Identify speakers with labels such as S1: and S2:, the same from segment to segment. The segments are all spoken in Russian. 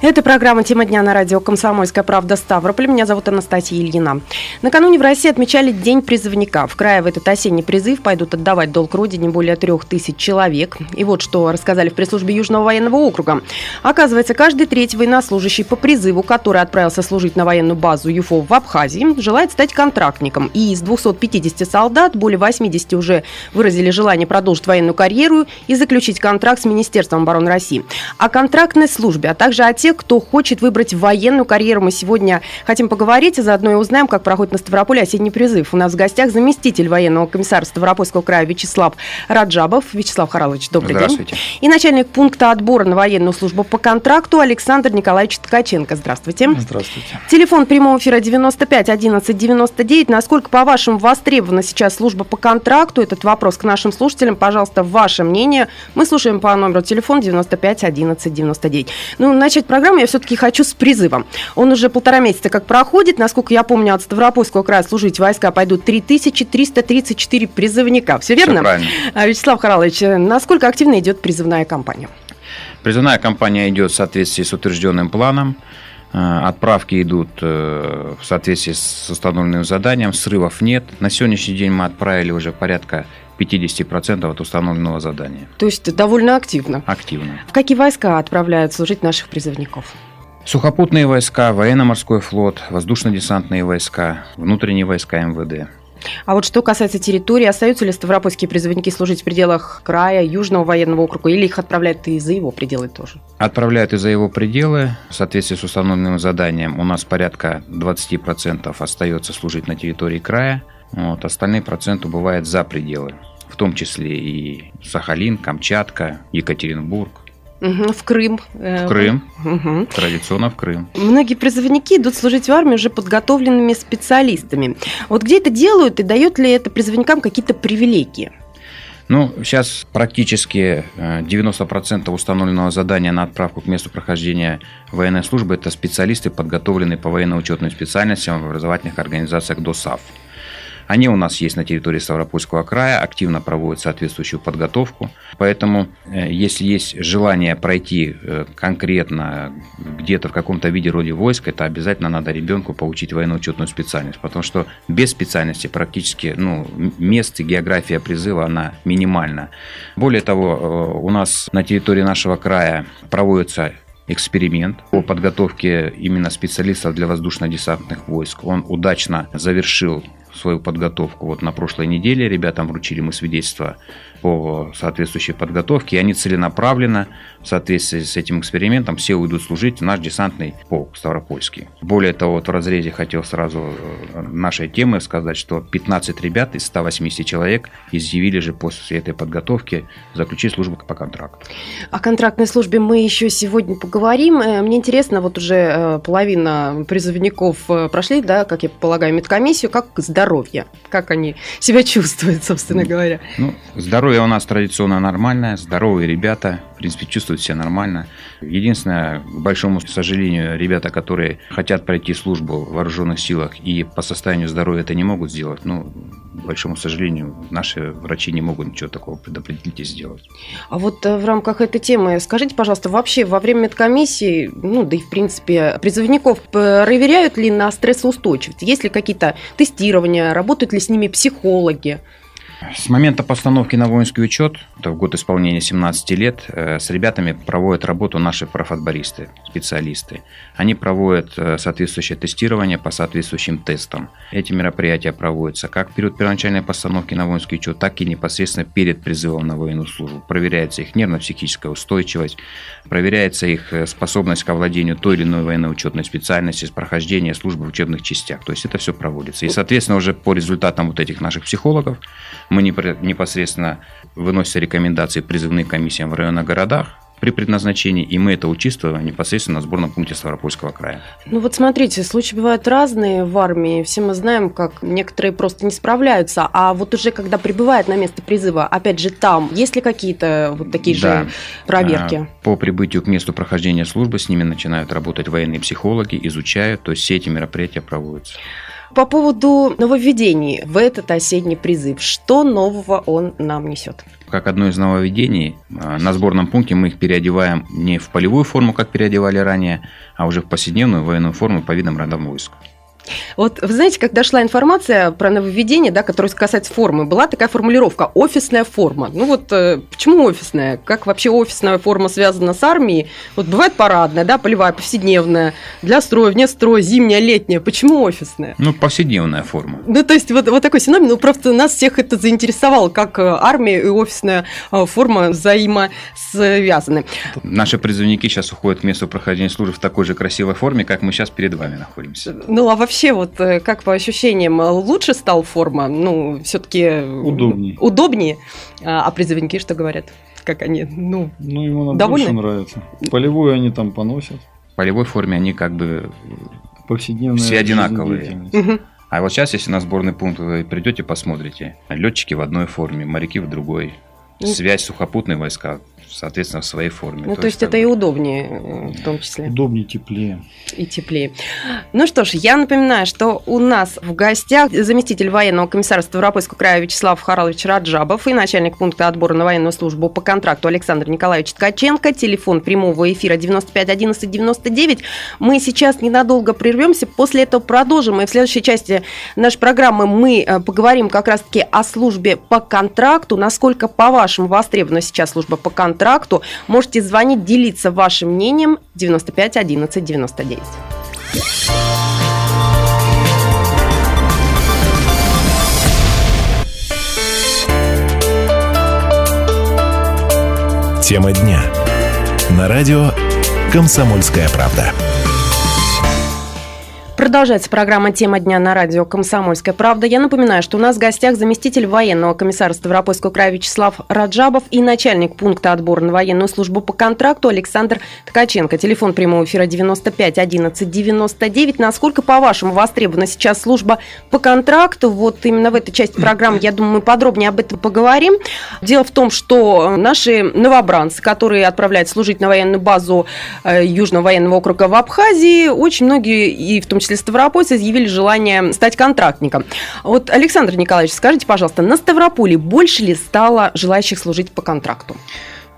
S1: Это программа «Тема дня» на радио «Комсомольская правда» Ставрополь. Меня зовут Анастасия Ильина. Накануне в России отмечали День призывника. В крае в этот осенний призыв пойдут отдавать долг родине более трех тысяч человек. И вот что рассказали в пресс-службе Южного военного округа. Оказывается, каждый третий военнослужащий по призыву, который отправился служить на военную базу ЮФО в Абхазии, желает стать контрактником. И из 250 солдат более 80 уже выразили желание продолжить военную карьеру и заключить контракт с Министерством обороны России. О контрактной службе, а также о тех, тех, кто хочет выбрать военную карьеру. Мы сегодня хотим поговорить и заодно и узнаем, как проходит на Ставрополе осенний призыв. У нас в гостях заместитель военного комиссара Ставропольского края Вячеслав Раджабов. Вячеслав Харалович, добрый
S2: Здравствуйте.
S1: день. И начальник пункта отбора на военную службу по контракту Александр Николаевич Ткаченко. Здравствуйте.
S2: Здравствуйте.
S1: Телефон прямого эфира 95 11 99. Насколько, по-вашему, востребована сейчас служба по контракту? Этот вопрос к нашим слушателям. Пожалуйста, ваше мнение. Мы слушаем по номеру телефона 95 11 99. Ну, начать программу я все-таки хочу с призывом. Он уже полтора месяца как проходит. Насколько я помню, от Ставропольского края служить войска пойдут 3334 призывника. Все верно?
S2: Все правильно.
S1: А, Вячеслав Харалович, насколько активно идет призывная кампания?
S2: Призывная кампания идет в соответствии с утвержденным планом. Э, Отправки идут э, в соответствии с установленным заданием. Срывов нет. На сегодняшний день мы отправили уже порядка 50% от установленного задания.
S1: То есть довольно активно.
S2: Активно.
S1: В какие войска отправляют служить наших призывников?
S2: Сухопутные войска, военно-морской флот, воздушно-десантные войска, внутренние войска МВД.
S1: А вот что касается территории, остаются ли ставропольские призывники служить в пределах края, Южного военного округа, или их отправляют и за его пределы тоже?
S2: Отправляют и за его пределы. В соответствии с установленным заданием у нас порядка 20% остается служить на территории края. Вот, остальные проценты бывают за пределы. В том числе и Сахалин, Камчатка, Екатеринбург,
S1: в Крым. э,
S2: в Крым.
S1: мгм.
S2: Традиционно в Крым.
S1: Многие призывники идут служить в армию уже подготовленными специалистами. Вот где это делают и дает ли это призывникам какие-то привилегии?
S2: Ну, сейчас практически э, 90% установленного задания на отправку к месту прохождения военной службы – это специалисты, подготовленные по военно-учетным специальностям в образовательных организациях ДОСАВ. Они у нас есть на территории Ставропольского края, активно проводят соответствующую подготовку. Поэтому, э, если есть желание пройти э, конкретно где-то в каком-то виде роде войск, это обязательно надо ребенку получить военно-учетную специальность. Потому что без специальности практически ну, мест и география призыва, она минимальна. Более того, э, у нас на территории нашего края проводится эксперимент по подготовке именно специалистов для воздушно-десантных войск. Он удачно завершил свою подготовку. Вот на прошлой неделе ребятам вручили мы свидетельство по соответствующей подготовке, и они целенаправленно в соответствии с этим экспериментом все уйдут служить в наш десантный полк Ставропольский. Более того, вот в разрезе хотел сразу э, нашей темы сказать, что 15 ребят из 180 человек изъявили же после этой подготовки заключить службу по контракту.
S1: О контрактной службе мы еще сегодня поговорим. Э, Мне интересно, вот уже э, половина призывников прошли, да, как я полагаю, медкомиссию. Как здоровье? Как они себя чувствуют, собственно говоря?
S2: Ну, здоровье у нас традиционно нормальное, здоровые ребята, в принципе, чувствуют себя нормально. Единственное, к большому сожалению, ребята, которые хотят пройти службу в вооруженных силах и по состоянию здоровья это не могут сделать, ну, к большому сожалению, наши врачи не могут ничего такого предопределить и сделать.
S1: А вот э, в рамках этой темы скажите, пожалуйста, вообще во время медкомиссии, ну да и в принципе призывников проверяют ли на стрессоустойчивость? Есть ли какие-то тестирования, работают ли с ними психологи?
S2: С момента постановки на воинский учет, это в год исполнения 17 лет, э, с ребятами проводят работу наши профотбористы, специалисты. Они проводят э, соответствующее тестирование по соответствующим тестам. Эти мероприятия проводятся как в период первоначальной постановки на воинский учет, так и непосредственно перед призывом на военную службу. Проверяется их нервно-психическая устойчивость, проверяется их э, способность к овладению той или иной военно-учетной специальности, с прохождения службы в учебных частях. То есть это все проводится. И, соответственно, уже по результатам вот этих наших психологов мы непосредственно выносим рекомендации призывным комиссиям в районных городах при предназначении, и мы это учитываем непосредственно на сборном пункте Ставропольского края.
S1: Ну вот смотрите, случаи бывают разные в армии. Все мы знаем, как некоторые просто не справляются. А вот уже когда прибывают на место призыва, опять же там, есть ли какие-то вот такие
S2: Да.
S1: же проверки?
S2: А, По прибытию к месту прохождения службы с ними начинают работать военные психологи, изучают, то есть все эти мероприятия проводятся.
S1: По поводу нововведений в этот осенний призыв, что нового он нам несет?
S2: Как одно из нововведений, а, на сборном пункте мы их переодеваем не в полевую форму, как переодевали ранее, а уже в повседневную военную форму по видам родам войск.
S1: Вот вы знаете, как дошла информация про нововведение, да, которое касается формы, была такая формулировка «офисная форма». Ну вот э, почему офисная? Как вообще офисная форма связана с армией? Вот бывает парадная, да, полевая, повседневная, для строя, вне строя, зимняя, летняя. Почему офисная?
S2: Ну, повседневная форма.
S1: Ну, то есть вот, вот такой синоним, ну, просто нас всех это заинтересовало, как э, армия и офисная э, форма взаимосвязаны.
S2: Наши призывники сейчас уходят к месту прохождения службы в такой же красивой форме, как мы сейчас перед вами находимся.
S1: Ну, а вообще вообще вот э, как по ощущениям лучше стал форма? Ну, все-таки
S3: удобнее.
S1: Удобнее. А, а призывники что говорят? Как они? Ну,
S3: ну ему довольны? больше нравится. Полевую они там поносят.
S2: В полевой форме они как бы
S3: Повседневные
S2: все одинаковые. А вот сейчас, если на сборный пункт вы придете, посмотрите. Летчики в одной форме, моряки в другой. Связь сухопутные войска соответственно, в своей форме.
S1: Ну, то, то есть, это бы... и удобнее э, в том числе.
S3: Удобнее, теплее.
S1: И теплее. Ну что ж, я напоминаю, что у нас в гостях заместитель военного комиссара Ставропольского края Вячеслав Харалович Раджабов и начальник пункта отбора на военную службу по контракту Александр Николаевич Ткаченко. Телефон прямого эфира 95 11 99. Мы сейчас ненадолго прервемся, после этого продолжим. И в следующей части нашей программы мы э, поговорим как раз-таки о службе по контракту. Насколько, по-вашему, востребована сейчас служба по контракту? Контракту. Можете звонить, делиться вашим мнением 95 11 99.
S4: Тема дня. На радио «Комсомольская правда».
S1: Продолжается программа «Тема дня» на радио «Комсомольская правда». Я напоминаю, что у нас в гостях заместитель военного комиссара Ставропольского края Вячеслав Раджабов и начальник пункта отбора на военную службу по контракту Александр Ткаченко. Телефон прямого эфира 95 11 99. Насколько, по-вашему, востребована сейчас служба по контракту? Вот именно в этой части программы, я думаю, мы подробнее об этом поговорим. Дело в том, что наши новобранцы, которые отправляют служить на военную базу э, Южного военного округа в Абхазии, очень многие, и в том числе числе ставропольцы, изъявили желание стать контрактником. Вот, Александр Николаевич, скажите, пожалуйста, на Ставрополе больше ли стало желающих служить по контракту?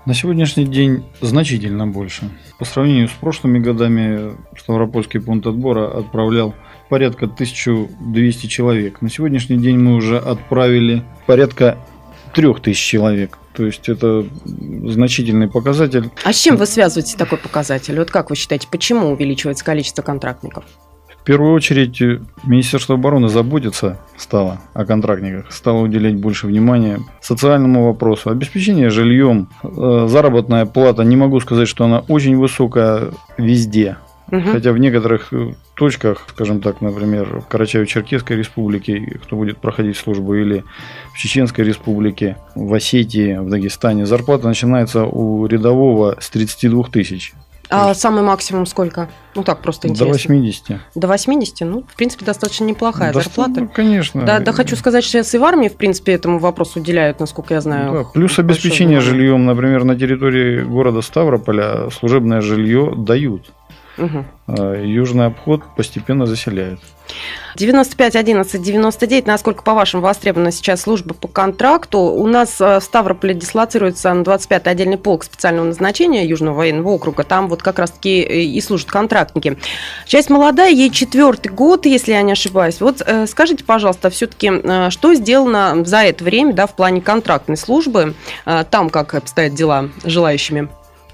S3: На сегодняшний день значительно больше. По сравнению с прошлыми годами Ставропольский пункт отбора отправлял порядка 1200 человек. На сегодняшний день мы уже отправили порядка 3000 человек. То есть это значительный показатель.
S1: А с чем вы связываете такой показатель? Вот как вы считаете, почему увеличивается количество контрактников?
S3: В первую очередь э, Министерство обороны заботится стало о контрактниках, стало уделять больше внимания социальному вопросу, обеспечение жильем, э, заработная плата. Не могу сказать, что она очень высокая везде, Угу. Хотя в некоторых э, точках, скажем так, например, в Карачаево-Черкесской республике, кто будет проходить службу, или в Чеченской республике, в Осетии, в Дагестане, зарплата начинается у рядового с 32 тысяч.
S1: А самый максимум сколько? Ну так, просто интересно.
S3: До 80.
S1: До 80? Ну, в принципе, достаточно неплохая Доста... зарплата.
S3: Ну, конечно.
S1: Да, да, хочу сказать, что сейчас и в армии, в принципе, этому вопросу уделяют, насколько я знаю. Да,
S3: плюс обеспечение жильем, например, на территории города Ставрополя служебное жилье дают. Угу. Южный обход постепенно заселяют.
S1: 95 11 99. Насколько, по-вашему, востребована сейчас служба по контракту? У нас э, в Ставрополе дислоцируется 25-й отдельный полк специального назначения Южного военного округа. Там вот как раз-таки э, и служат контрактники. Часть молодая, ей четвертый год, если я не ошибаюсь. Вот э, скажите, пожалуйста, все-таки, что сделано за это время да, в плане контрактной службы? Там как обстоят дела желающими?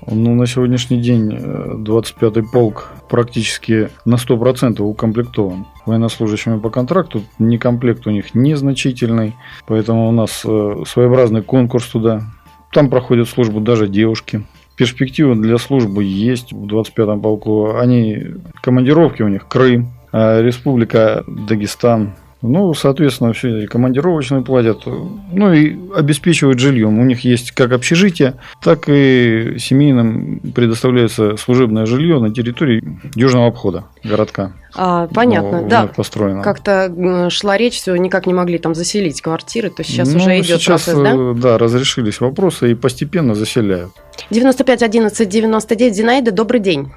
S3: Ну, на сегодняшний день 25-й полк практически на 100% укомплектован военнослужащими по контракту. Некомплект у них незначительный, поэтому у нас э, своеобразный конкурс туда. Там проходят службу даже девушки. Перспективы для службы есть в 25-м полку. Они, командировки у них Крым, а Республика Дагестан, ну, соответственно, все командировочные платят, ну и обеспечивают жильем. У них есть как общежитие, так и семейным предоставляется служебное жилье на территории южного обхода городка.
S1: А, понятно, ну, да. Построено. Как-то шла речь, все никак не могли там заселить квартиры, то сейчас ну, уже идет сейчас, процесс, да? Э,
S3: да, разрешились вопросы и постепенно заселяют.
S1: 95 11 99 Зинаида, добрый день.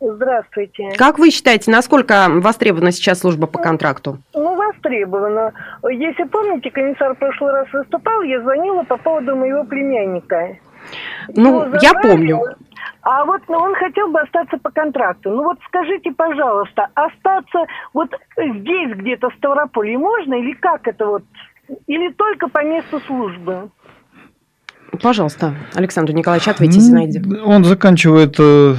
S5: Здравствуйте.
S1: Как вы считаете, насколько востребована сейчас служба по контракту?
S5: Ну, востребована. Если помните, комиссар в прошлый раз выступал, я звонила по поводу моего племянника.
S1: Ну,
S5: Его
S1: я
S5: забрали,
S1: помню.
S5: А вот ну, он хотел бы остаться по контракту. Ну вот скажите, пожалуйста, остаться вот здесь где-то в Ставрополе можно или как это вот? Или только по месту службы?
S1: Пожалуйста, Александр Николаевич, ответьте,
S3: Ну,
S1: Зинаиде.
S3: Он заканчивает э,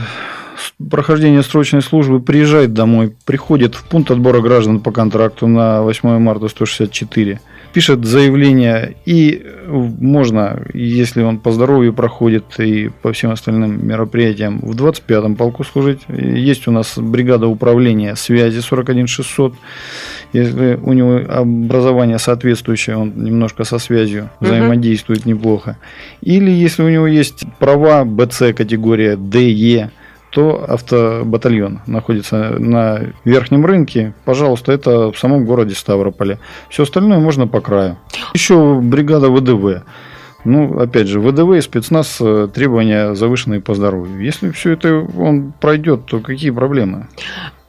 S3: прохождение срочной службы, приезжает домой, приходит в пункт отбора граждан по контракту на 8 марта 164, пишет заявление, и э, можно, если он по здоровью проходит и по всем остальным мероприятиям, в 25-м полку служить. Есть у нас бригада управления связи 41600. Если у него образование соответствующее, он немножко со связью взаимодействует неплохо. Или если у него есть права БЦ категория ДЕ, то автобатальон находится на верхнем рынке. Пожалуйста, это в самом городе Ставрополе. Все остальное можно по краю. Еще бригада ВДВ. Ну, опять же, ВДВ и спецназ э, требования завышенные по здоровью. Если все это он пройдет, то какие проблемы?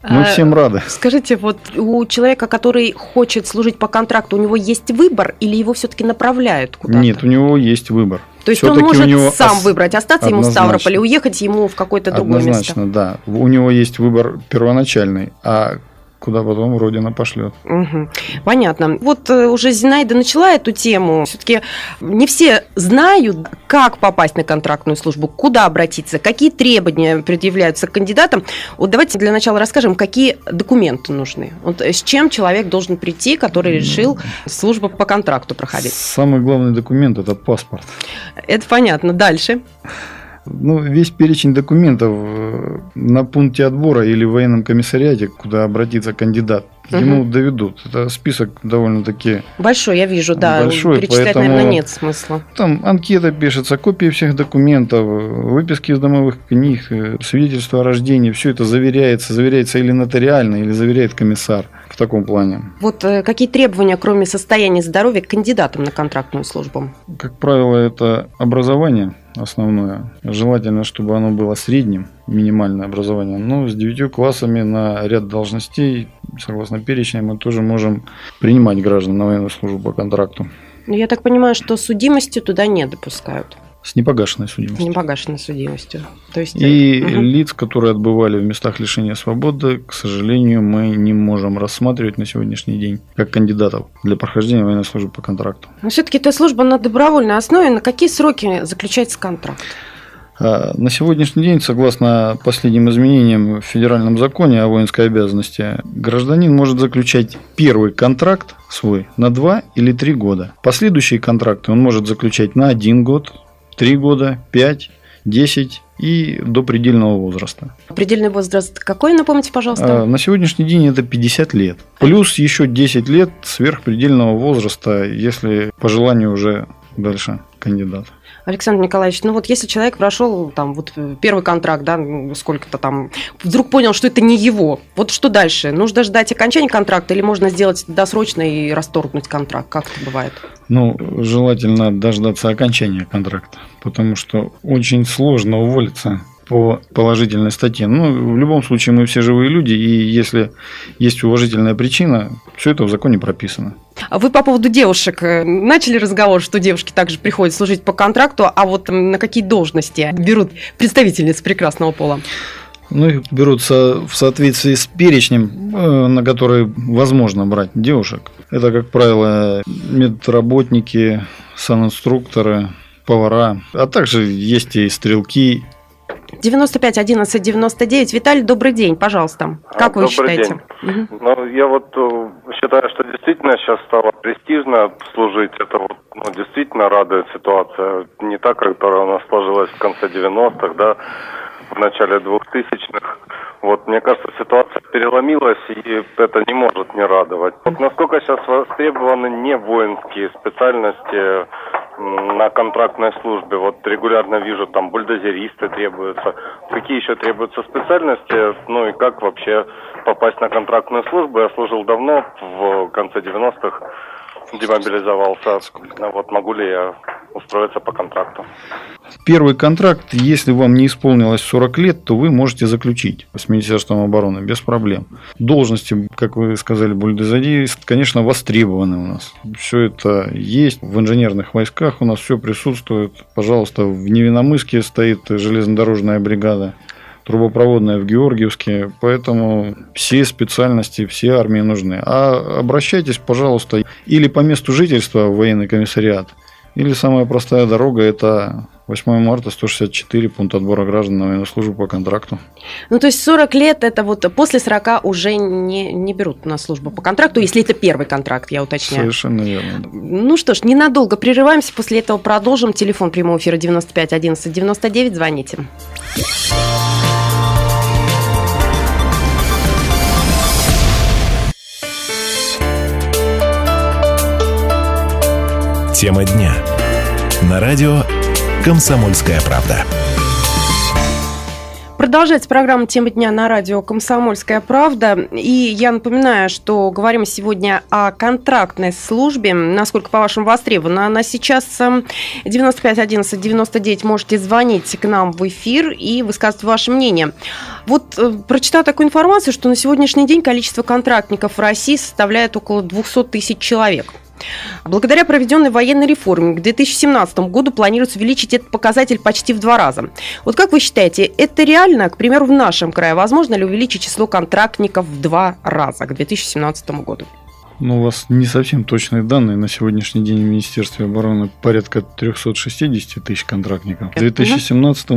S3: Мы
S1: А,
S3: всем рады.
S1: Скажите, вот у человека, который хочет служить по контракту, у него есть выбор или его все-таки направляют куда-то?
S3: Нет, у него есть выбор.
S1: То есть он может
S3: у него
S1: сам
S3: ос-
S1: выбрать, остаться ему в
S3: Однозначно.
S1: Ставрополе, уехать ему в какое-то другое
S3: Однозначно, да. У него есть выбор первоначальный, а куда потом Родина пошлет.
S1: Мгм. Понятно. Вот э, уже Зинаида начала эту тему. Все-таки не все знают, как попасть на контрактную службу, куда обратиться, какие требования предъявляются к кандидатам. Вот давайте для начала расскажем, какие документы нужны. Вот э, с чем человек должен прийти, который решил службу по контракту проходить.
S3: Самый главный документ это паспорт.
S1: Это понятно. Дальше.
S3: Ну, весь перечень документов э, на пункте отбора или в военном комиссариате, куда обратиться кандидат, ему доведут. Это список довольно-таки...
S1: Большой, я вижу, да.
S3: Большой,
S1: Перечислять,
S3: поэтому-
S1: наверное, нет смысла.
S3: Там анкета пишется, копии всех документов, выписки из домовых книг, э, свидетельство о рождении. Все это заверяется. Заверяется или нотариально, или заверяет комиссар в таком плане.
S1: Вот э, какие требования, кроме состояния здоровья, к кандидатам на контрактную службу?
S3: Как правило, это образование основное. Желательно, чтобы оно было средним, минимальное образование. Но с девятью классами на ряд должностей, согласно перечням, мы тоже можем принимать граждан на военную службу по контракту
S1: Ну, Я так понимаю, что судимости туда не допускают.
S3: С непогашенной судимостью.
S1: Непогашенной судимостью. То есть,
S3: И
S1: мгм.
S3: лиц, которые отбывали в местах лишения свободы, к сожалению, мы не можем рассматривать на сегодняшний день как кандидатов для прохождения военной службы по контракту.
S1: Но все-таки эта служба на добровольной основе. На какие сроки заключается контракт?
S3: А На сегодняшний день, согласно последним изменениям в федеральном законе о воинской обязанности, гражданин может заключать первый контракт свой на 2 или 3 года. Последующие контракты он может заключать на 1 год, 3 года, 5, 10 и до предельного возраста.
S1: Предельный возраст какой, напомните, пожалуйста?
S3: А На сегодняшний день это 50 лет. Плюс еще 10 лет сверхпредельного возраста, если по желанию уже дальше кандидат.
S1: Александр Николаевич, ну вот если человек прошел там вот э, первый контракт, да, ну, сколько-то там, вдруг понял, что это не его, вот что дальше? Нужно ждать окончания контракта или можно сделать досрочно и расторгнуть контракт? Как это бывает?
S3: Ну, желательно дождаться окончания контракта, потому что очень сложно уволиться по положительной статье. Ну, в любом случае, мы все живые люди, и если есть уважительная причина, все это в законе прописано.
S1: А вы по поводу девушек э, начали разговор, что девушки также приходят служить по контракту, а вот на какие должности берут представительниц прекрасного пола?
S3: Ну, их берут в соответствии с перечнем, э, на который возможно брать девушек. Это, как правило, медработники, санинструкторы, повара, а также есть и стрелки.
S1: 95 11 99. Виталий, добрый день, пожалуйста. Как вы
S6: добрый
S1: считаете?
S6: день.
S1: Мгм.
S6: Ну, я вот э, считаю, что действительно сейчас стало престижно служить. Это вот, ну, действительно радует ситуация. Не та, которая у нас сложилась в конце 90-х, да, в начале 2000-х. Вот, мне кажется, ситуация переломилась, и это не может не радовать. Вот насколько сейчас востребованы не воинские специальности на контрактной службе. Вот регулярно вижу, там бульдозеристы требуются. Какие еще требуются специальности? Ну и как вообще попасть на контрактную службу? Я служил давно, в конце 90-х демобилизовался. Вот могу ли я устроиться по контракту.
S3: Первый контракт, если вам не исполнилось 40 лет, то вы можете заключить с Министерством обороны без проблем. Должности, как вы сказали, бульдозади, конечно, востребованы у нас. Все это есть. В инженерных войсках у нас все присутствует. Пожалуйста, в Невиномыске стоит железнодорожная бригада трубопроводная в Георгиевске, поэтому все специальности, все армии нужны. А обращайтесь, пожалуйста, или по месту жительства в военный комиссариат, или самая простая дорога – это 8 марта, 164, пункт отбора граждан на военную службу по контракту.
S1: Ну, то есть 40 лет, это вот после 40 уже не, не берут на службу по контракту, если это первый контракт, я уточняю.
S3: Совершенно верно.
S1: Ну что ж, ненадолго прерываемся, после этого продолжим. Телефон прямого эфира 95 11 99, звоните.
S4: Тема дня. На радио «Комсомольская правда».
S1: Продолжается программа «Тема дня» на радио «Комсомольская правда». И я напоминаю, что говорим сегодня о контрактной службе. Насколько, по-вашему, востребована она сейчас? 95 11 99 можете звонить к нам в эфир и высказывать ваше мнение. Вот э, прочитала такую информацию, что на сегодняшний день количество контрактников в России составляет около 200 тысяч человек. Благодаря проведенной военной реформе к 2017 году планируется увеличить этот показатель почти в два раза. Вот как вы считаете, это реально, к примеру, в нашем крае, возможно ли увеличить число контрактников в два раза к 2017 году?
S3: Ну, у вас не совсем точные данные. На сегодняшний день в Министерстве обороны порядка 360 тысяч контрактников. К 2017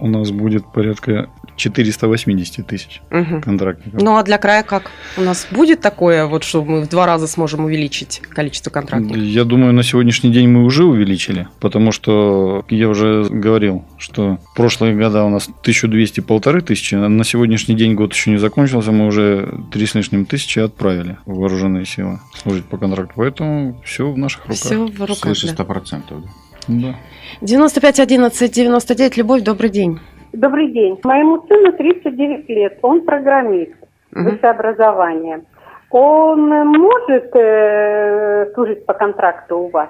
S3: у нас будет порядка 480 тысяч угу. контрактников.
S1: Ну а для края как? У нас будет такое, вот, что мы в два раза сможем увеличить количество контрактников?
S3: Я думаю, на сегодняшний день мы уже увеличили, потому что я уже говорил, что в прошлые года у нас 1200 полторы тысячи, а на сегодняшний день год еще не закончился, мы уже три с лишним тысячи отправили в вооруженные силы служить по контракту. Поэтому все в наших руках.
S1: Все в руках.
S2: Свыше 100%. Да.
S3: Да.
S1: 95 11 99, Любовь, добрый день.
S7: Добрый день. Моему сыну 39 лет. Он программист, угу. высшее образование. Он может э, служить по контракту у вас?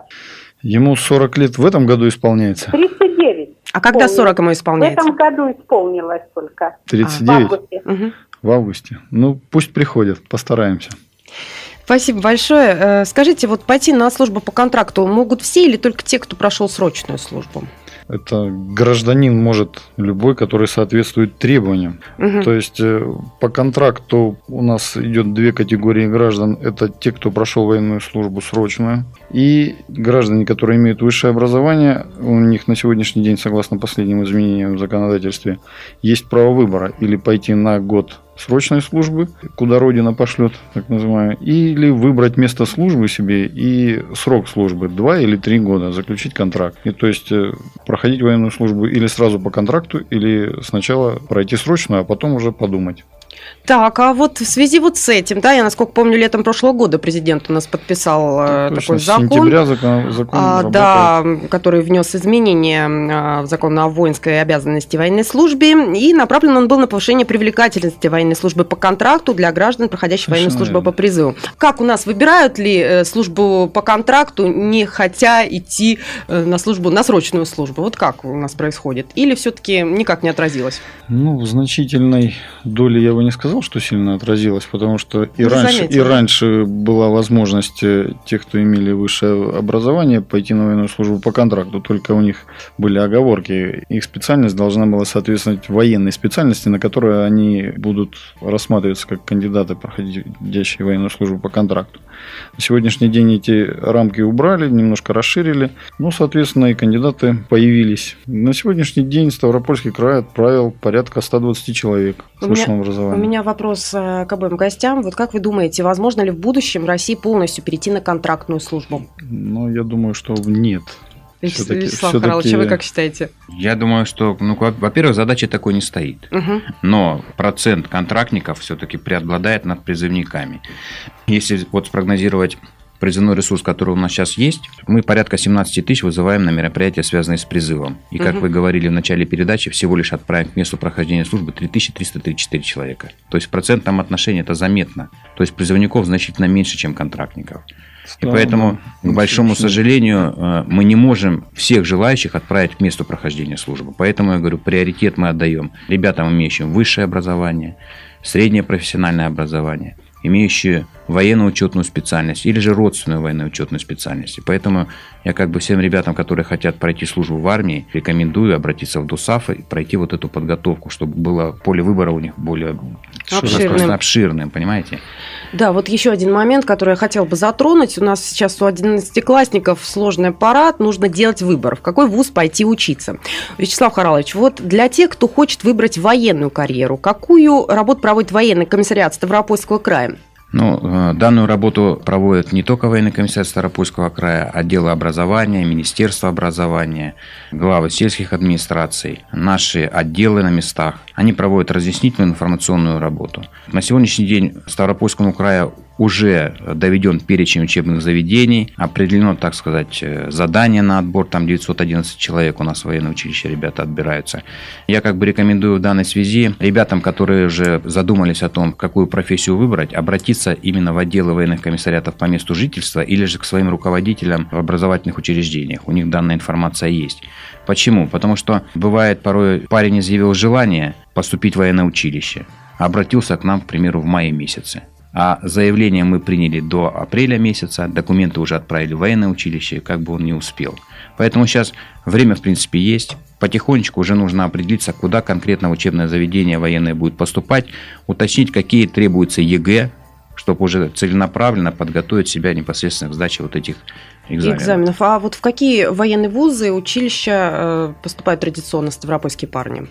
S3: Ему 40 лет в этом году исполняется?
S7: 39.
S1: А когда 40 ему исполняется?
S7: В этом году исполнилось только.
S3: 39? А, в августе. Угу. В августе. Ну, пусть приходят, постараемся.
S1: Спасибо большое. Э, скажите, вот пойти на службу по контракту могут все или только те, кто прошел срочную службу?
S3: Это гражданин может любой, который соответствует требованиям. Угу. То есть э, по контракту у нас идет две категории граждан. Это те, кто прошел военную службу срочную, и граждане, которые имеют высшее образование. У них на сегодняшний день, согласно последним изменениям в законодательстве, есть право выбора или пойти на год срочной службы, куда Родина пошлет, так называемое, или выбрать место службы себе и срок службы, два или три года, заключить контракт. И то есть э, проходить военную службу или сразу по контракту, или сначала пройти срочную, а потом уже подумать.
S1: Так, а вот в связи вот с этим, да, я насколько помню, летом прошлого года президент у нас подписал э, Точно, такой закон,
S3: сентября закон, закон
S1: а, да, который внес изменения а, в закон о воинской обязанности военной службе, и направлен он был на повышение привлекательности военной службы по контракту для граждан, проходящих военную службу по призыву. Как у нас выбирают ли э, службу по контракту, не хотя идти э, на службу, на срочную службу? Вот как у нас происходит? Или все-таки никак не отразилось?
S3: Ну, в значительной доле я бы не сказал, что сильно отразилось, потому что и, ну, раньше, и раньше была возможность э, тех, кто имели высшее образование, пойти на военную службу по контракту, только у них были оговорки. Их специальность должна была соответствовать военной специальности, на которую они будут рассматриваться как кандидаты, проходящие военную службу по контракту. На сегодняшний день эти рамки убрали, немножко расширили, ну, соответственно, и кандидаты появились. На сегодняшний день Ставропольский край отправил порядка 120 человек с высшим образованием.
S1: У меня вопрос э, к обоим гостям. Вот как вы думаете, возможно ли в будущем России полностью перейти на контрактную службу?
S3: Ну, я думаю, что нет.
S1: Вячеслав все Карлович, вы как считаете?
S2: Я думаю, что, ну, во-первых, задача такой не стоит. Угу. Но процент контрактников все-таки преобладает над призывниками. Если вот спрогнозировать призывной ресурс, который у нас сейчас есть, мы порядка 17 тысяч вызываем на мероприятия, связанные с призывом. И, как угу. вы говорили в начале передачи, всего лишь отправим к месту прохождения службы 3334 человека. То есть в процентном отношении это заметно. То есть призывников значительно меньше, чем контрактников. И поэтому, к большому сожалению, э, мы не можем всех желающих отправить к месту прохождения службы. Поэтому я говорю, приоритет мы отдаем ребятам, имеющим высшее образование, среднее профессиональное образование – имеющие военно-учетную специальность или же родственную военно-учетную специальность. И поэтому я как бы всем ребятам, которые хотят пройти службу в армии, рекомендую обратиться в ДУСАФ и пройти вот эту подготовку, чтобы было поле выбора у них более
S1: обширным,
S2: обширным понимаете?
S1: Да, вот еще один момент, который я хотел бы затронуть. У нас сейчас у одиннадцатиклассников сложный аппарат, нужно делать выбор, в какой вуз пойти учиться. Вячеслав Харалович, вот для тех, кто хочет выбрать военную карьеру, какую работу проводит военный комиссариат Ставропольского края?
S2: Ну, э, данную работу проводят не только военный комиссар Старопольского края, отделы образования, Министерство образования, главы сельских администраций, наши отделы на местах. Они проводят разъяснительную информационную работу. На сегодняшний день Ставропольскому краю уже доведен перечень учебных заведений, определено, так сказать, э, задание на отбор, там 911 человек у нас в военное училище ребята отбираются. Я как бы рекомендую в данной связи ребятам, которые уже задумались о том, какую профессию выбрать, обратиться именно в отделы военных комиссариатов по месту жительства или же к своим руководителям в образовательных учреждениях. У них данная информация есть. Почему? Потому что бывает порой парень изъявил желание поступить в военное училище, обратился к нам, к примеру, в мае месяце. А заявление мы приняли до апреля месяца, документы уже отправили в военное училище, как бы он не успел. Поэтому сейчас время, в принципе, есть. Потихонечку уже нужно определиться, куда конкретно учебное заведение военное будет поступать, уточнить, какие требуются ЕГЭ, чтобы уже целенаправленно подготовить себя непосредственно к сдаче вот этих экзаменов.
S1: экзаменов. А вот в какие военные вузы, училища э, поступают традиционно ставропольские парни?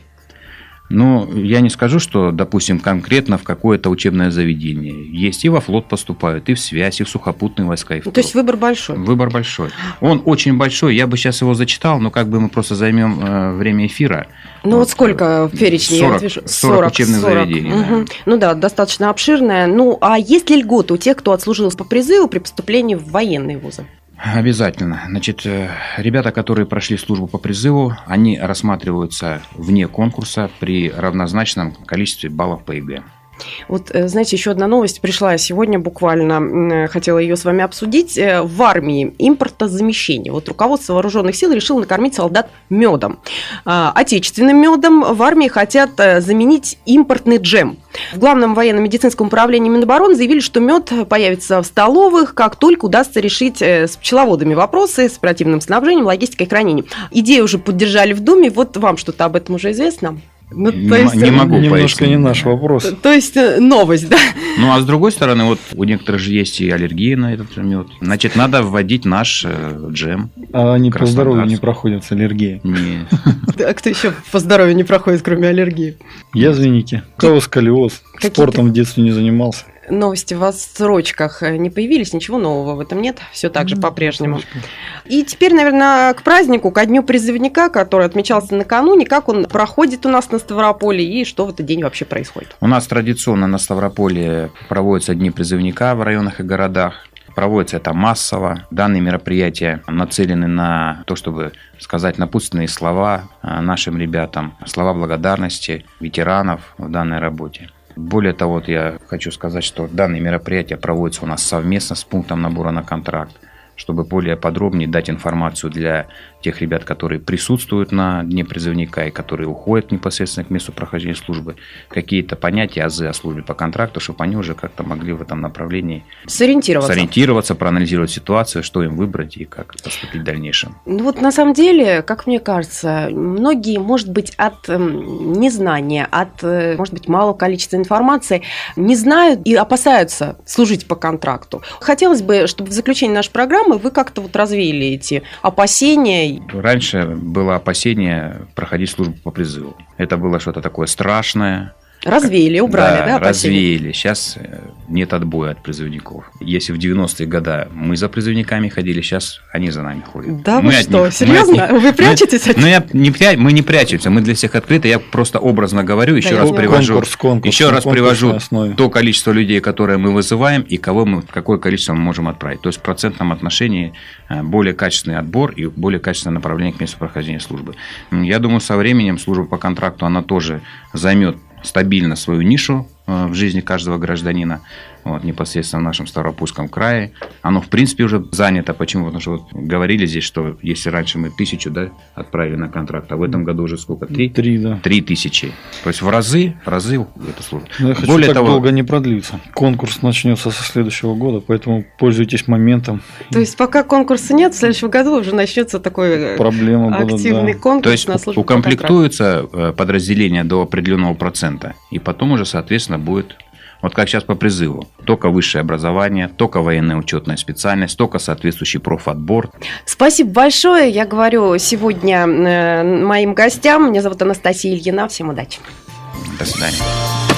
S2: Ну, я не скажу, что, допустим, конкретно в какое-то учебное заведение. Есть и во флот поступают, и в связь, и в сухопутные войска. И в
S1: ну, То есть выбор большой?
S2: Выбор большой. Он очень большой. Я бы сейчас его зачитал, но как бы мы просто займем э, время эфира.
S1: Ну вот, вот сколько в перечне?
S2: 40, 40, 40 учебных 40. заведений.
S1: Угу. Ну да, достаточно обширное. Ну, а есть ли льготы у тех, кто отслужил по призыву при поступлении в военные вузы?
S2: Обязательно. Значит, э, ребята, которые прошли службу по призыву, они рассматриваются вне конкурса при равнозначном количестве баллов по ЕГЭ.
S1: Вот, э, знаете, еще одна новость пришла сегодня буквально, хотела ее с вами обсудить. Э, в армии импортозамещение. Вот руководство вооруженных сил решило накормить солдат медом. А, отечественным медом в армии хотят э, заменить импортный джем. В главном военно-медицинском управлении Минобороны заявили, что мед появится в столовых, как только удастся решить с пчеловодами вопросы, с оперативным снабжением, логистикой и хранением. Идею уже поддержали в Думе. Вот вам что-то об этом уже известно?
S2: Ну, не, есть, не могу
S3: Немножко пояснить. не наш вопрос. То,
S1: то есть э, новость, да?
S2: Ну, а с другой стороны, вот у некоторых же есть и аллергии на этот мед. Значит, надо вводить наш э, джем.
S3: А они по здоровью не проходят с аллергией?
S2: Нет.
S1: А кто еще по здоровью не проходит, кроме аллергии?
S3: Язвенники. Кого сколиоз. Спортом в детстве не занимался
S1: новости в строчках не появились, ничего нового в этом нет, все так же по-прежнему. И теперь, наверное, к празднику, ко дню призывника, который отмечался накануне, как он проходит у нас на Ставрополе и что в этот день вообще происходит?
S2: У нас традиционно на Ставрополе проводятся дни призывника в районах и городах. Проводится это массово. Данные мероприятия нацелены на то, чтобы сказать напутственные слова нашим ребятам, слова благодарности ветеранов в данной работе. Более того, вот я хочу сказать, что данные мероприятия проводятся у нас совместно с пунктом набора на контракт чтобы более подробнее дать информацию для тех ребят, которые присутствуют на Дне призывника и которые уходят непосредственно к месту прохождения службы, какие-то понятия, азы о службе по контракту, чтобы они уже как-то могли в этом направлении
S1: сориентироваться,
S2: сориентироваться проанализировать ситуацию, что им выбрать и как поступить в дальнейшем.
S1: Ну вот на самом деле, как мне кажется, многие, может быть, от эм, незнания, от, э, может быть, малого количества информации не знают и опасаются служить по контракту. Хотелось бы, чтобы в заключении нашей программы программы вы как-то вот развеяли эти опасения?
S2: Раньше было опасение проходить службу по призыву. Это было что-то такое страшное,
S1: Развеяли, убрали, да?
S2: да развеяли. Сейчас э, нет отбоя от призывников. Если в 90-е годы мы за призывниками ходили, сейчас они за нами ходят.
S1: Да мы вы что, них, серьезно? Мы, вы прячетесь?
S2: Мы, ну, я не, мы не прячемся, мы для всех открыты. Я просто образно говорю, еще да, раз привожу, конкурс, конкурс, еще раз привожу то количество людей, которые мы вызываем, и кого мы, какое количество мы можем отправить. То есть в процентном отношении э, более качественный отбор и более качественное направление к месту прохождения службы. Я думаю, со временем служба по контракту, она тоже займет стабильно свою нишу в жизни каждого гражданина. вот, непосредственно в нашем Ставропольском крае. Оно, в принципе, уже занято. Почему? Потому что вот говорили здесь, что если раньше мы тысячу да, отправили на контракт, а в этом году уже сколько? Три?
S3: Три, да.
S2: Три тысячи. То есть в разы, в разы это служит.
S3: Но я хочу
S2: Более
S3: так
S2: того,
S3: долго не продлится. Конкурс начнется со следующего года, поэтому пользуйтесь моментом.
S1: То есть пока конкурса нет, в следующем году уже начнется такой э,
S3: Проблемы будут,
S1: активный
S3: да.
S1: конкурс
S2: То есть
S1: на службу по
S2: укомплектуются э, подразделения до определенного процента, и потом уже, соответственно, будет вот как сейчас по призыву. Только высшее образование, только военная учетная специальность, только соответствующий профотбор.
S1: Спасибо большое. Я говорю сегодня э, моим гостям. Меня зовут Анастасия Ильина. Всем удачи.
S2: До свидания.